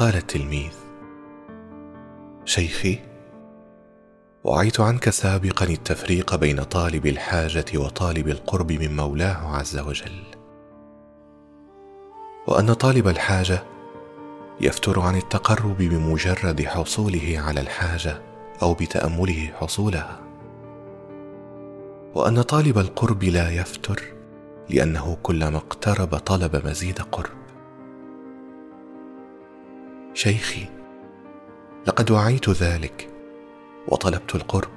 فقال التلميذ. شيخي وعيت عنك سابقا التفريق بين طالب الحاجة وطالب القرب من مولاه عز وجل. وأن طالب الحاجة يفتر عن التقرب بمجرد حصوله على الحاجة أو بتأمله حصولها. وأن طالب القرب لا يفتر لأنه كلما اقترب طلب مزيد قرب. شيخي لقد وعيت ذلك وطلبت القرب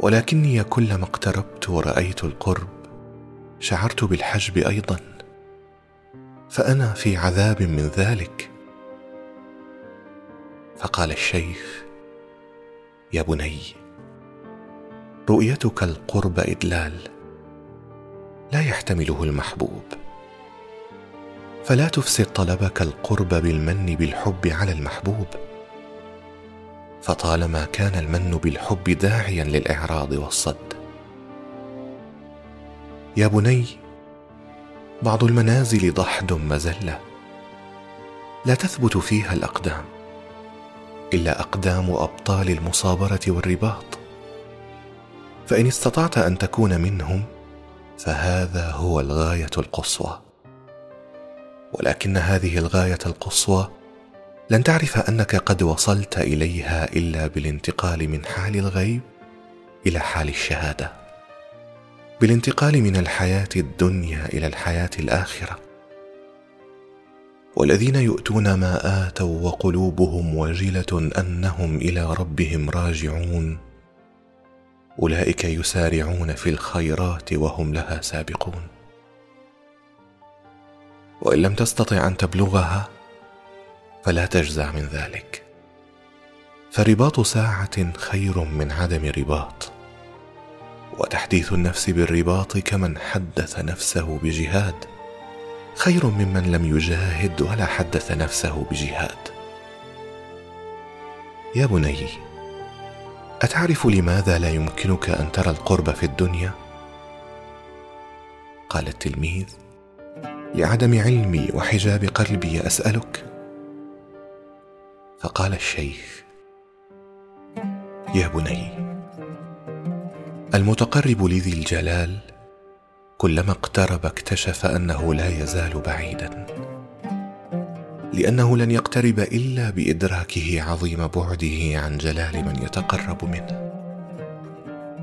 ولكني كلما اقتربت ورأيت القرب شعرت بالحجب أيضا فأنا في عذاب من ذلك. فقال الشيخ يا بني رؤيتك القرب إدلال لا يحتمله المحبوب. فلا تفسد طلبك القرب بالمن بالحب على المحبوب. فطالما كان المن بالحب داعيا للإعراض والصد. يا بني بعض المنازل ضحد مزلة. لا تثبت فيها الأقدام إلا أقدام أبطال المصابرة والرباط. فإن استطعت أن تكون منهم فهذا هو الغاية القصوى. ولكن هذه الغاية القصوى لن تعرف أنك قد وصلت إليها إلا بالانتقال من حال الغيب إلى حال الشهادة. بالانتقال من الحياة الدنيا إلى الحياة الآخرة. والذين يؤتون ما آتوا وقلوبهم وجلة أنهم إلى ربهم راجعون. أولئك يسارعون في الخيرات وهم لها سابقون. وإن لم تستطع أن تبلغها فلا تجزع من ذلك. فرباط ساعة خير من عدم رباط وتحديث النفس بالرباط كمن حدث نفسه بجهاد. خير ممن لم يجاهد ولا حدث نفسه بجهاد. يا بني أتعرف لماذا لا يمكنك أن ترى القرب في الدنيا؟ قال التلميذ لعدم علمي وحجاب قلبي أسألك. فقال الشيخ يا بني المتقرب لذي الجلال كلما اقترب اكتشف أنه لا يزال بعيدا لأنه لن يقترب إلا بإدراكه عظيم بعده عن جلال من يتقرب منه.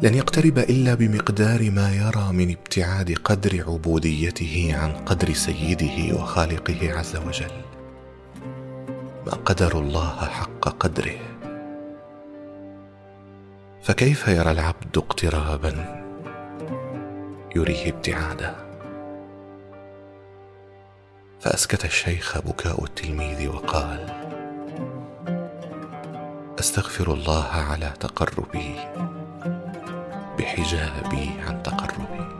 لن يقترب إلا بمقدار ما يرى من ابتعاد قدر عبوديته عن قدر سيده وخالقه عز وجل. ما قدر الله حق قدره. فكيف يرى العبد اقترابا يريه ابتعادا؟ فأسكت الشيخ بكاء التلميذ وقال أستغفر الله على تقربي. بحجابي عن تقربي.